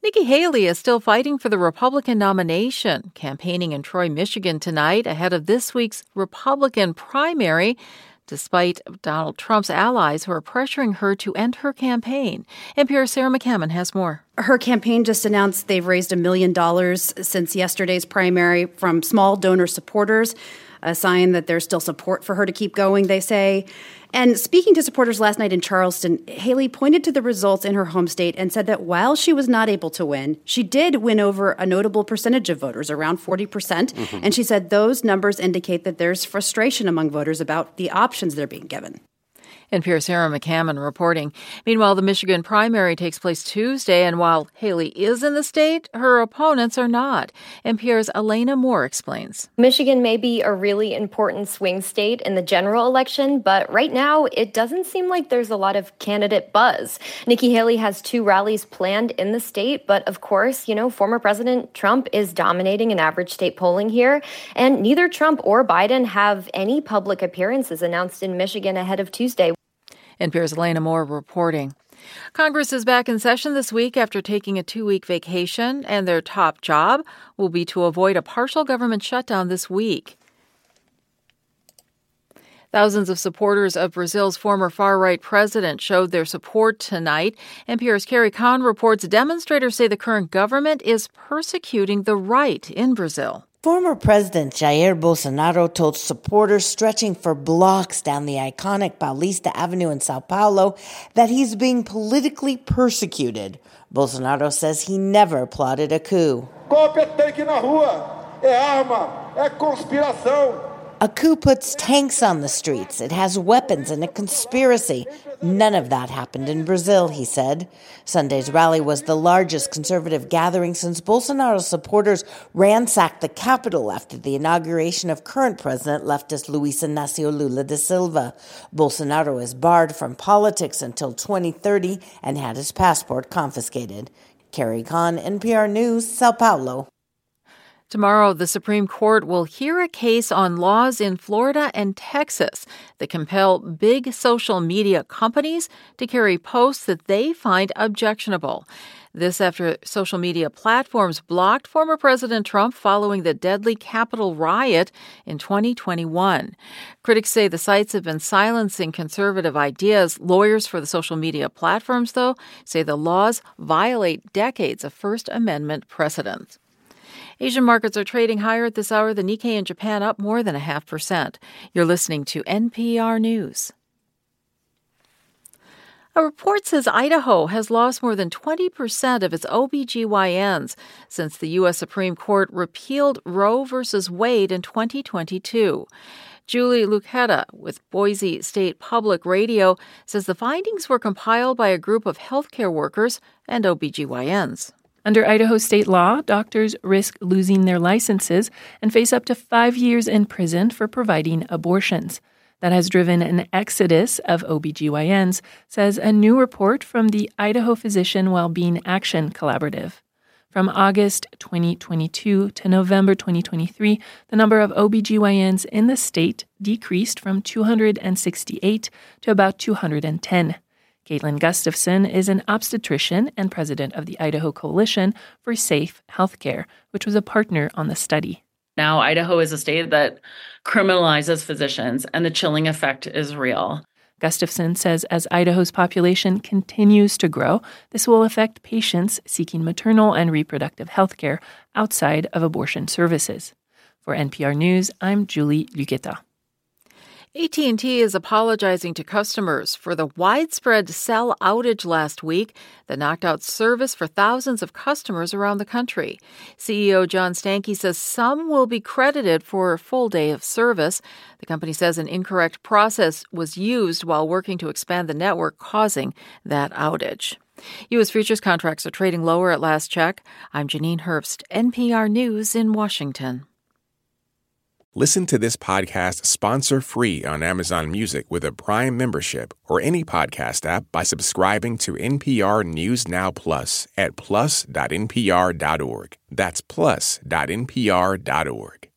Nikki Haley is still fighting for the Republican nomination, campaigning in Troy, Michigan tonight ahead of this week's Republican primary, despite Donald Trump's allies who are pressuring her to end her campaign. NPR's Sarah McCammon has more. Her campaign just announced they've raised a million dollars since yesterday's primary from small donor supporters, a sign that there's still support for her to keep going, they say. And speaking to supporters last night in Charleston, Haley pointed to the results in her home state and said that while she was not able to win, she did win over a notable percentage of voters, around 40%. percent mm hmm And she said those numbers indicate that there's frustration among voters about the options they're being given. NPR's Sarah McCammon reporting. Meanwhile, the Michigan primary takes place Tuesday, and while Haley is in the state, her opponents are not. NPR's Elena Moore explains. Michigan may be a really important swing state in the general election, but right now it doesn't seem like there's a lot of candidate buzz. Nikki Haley has two rallies planned in the state, but of course, you know, former President Trump is dominating in average state polling here, and neither Trump or Biden have any public appearances announced in Michigan ahead of Tuesday. NPR's Elena Moore reporting. Congress is back in session this week after taking a two week vacation, and their top job will be to avoid a partial government shutdown this week. Thousands of supporters of Brazil's former far right president showed their support tonight. NPR's Carrie Kahn reports demonstrators say the current government is persecuting the right in Brazil. Former President Jair Bolsonaro told supporters stretching for blocks down the iconic Paulista Avenue in Sao Paulo that he's being politically persecuted. Bolsonaro says he never plotted a coup. Golpe é tanque na rua, é arma, é conspiração. A coup puts tanks on the streets. It has weapons and a conspiracy. None of that happened in Brazil, he said. Sunday's rally was the largest conservative gathering since Bolsonaro's supporters ransacked the capital after the inauguration of current president leftist Luiz Inácio Lula da Silva. Bolsonaro is barred from politics until 2030 and had his passport confiscated. Carrie Kahn, NPR News, Sao Paulo. Tomorrow, the Supreme Court will hear a case on laws in Florida and Texas that compel big social media companies to carry posts that they find objectionable. This after social media platforms blocked former President Trump following the deadly Capitol riot in 2021. Critics say the sites have been silencing conservative ideas. Lawyers for the social media platforms, though, say the laws violate decades of First Amendment precedent. Asian markets are trading higher at this hour. The Nikkei in Japan up more than a half percent. You're listening to NPR News. A report says Idaho has lost more than 20% of its OBGYNs since the U.S. Supreme Court repealed Roe v. Wade in 2022. Julie Luchetta with Boise State Public Radio says the findings were compiled by a group of healthcare workers and OBGYNs. Under Idaho state law, doctors risk losing their licenses and face up to five years in prison for providing abortions. That has driven an exodus of OBGYNs, says a new report from the Idaho Physician Wellbeing Action Collaborative. From August 2022 to November 2023, the number of OBGYNs in the state decreased from 268 to about 210. Caitlin Gustafson is an obstetrician and president of the Idaho Coalition for Safe Healthcare, which was a partner on the study. Now, Idaho is a state that criminalizes physicians, and the chilling effect is real. Gustafson says as Idaho's population continues to grow, this will affect patients seeking maternal and reproductive health care outside of abortion services. For NPR News, I'm Julie Luchetta. AT&T is apologizing to customers for the widespread cell outage last week that knocked out service for thousands of customers around the country. CEO John Stankey says some will be credited for a full day of service. The company says an incorrect process was used while working to expand the network causing that outage. U.S. futures contracts are trading lower at last check. I'm Janine Herbst, NPR News in Washington. Listen to this podcast sponsor free on Amazon Music with a Prime membership or any podcast app by subscribing to NPR News Now Plus at plus.npr.org. That's plus.npr.org.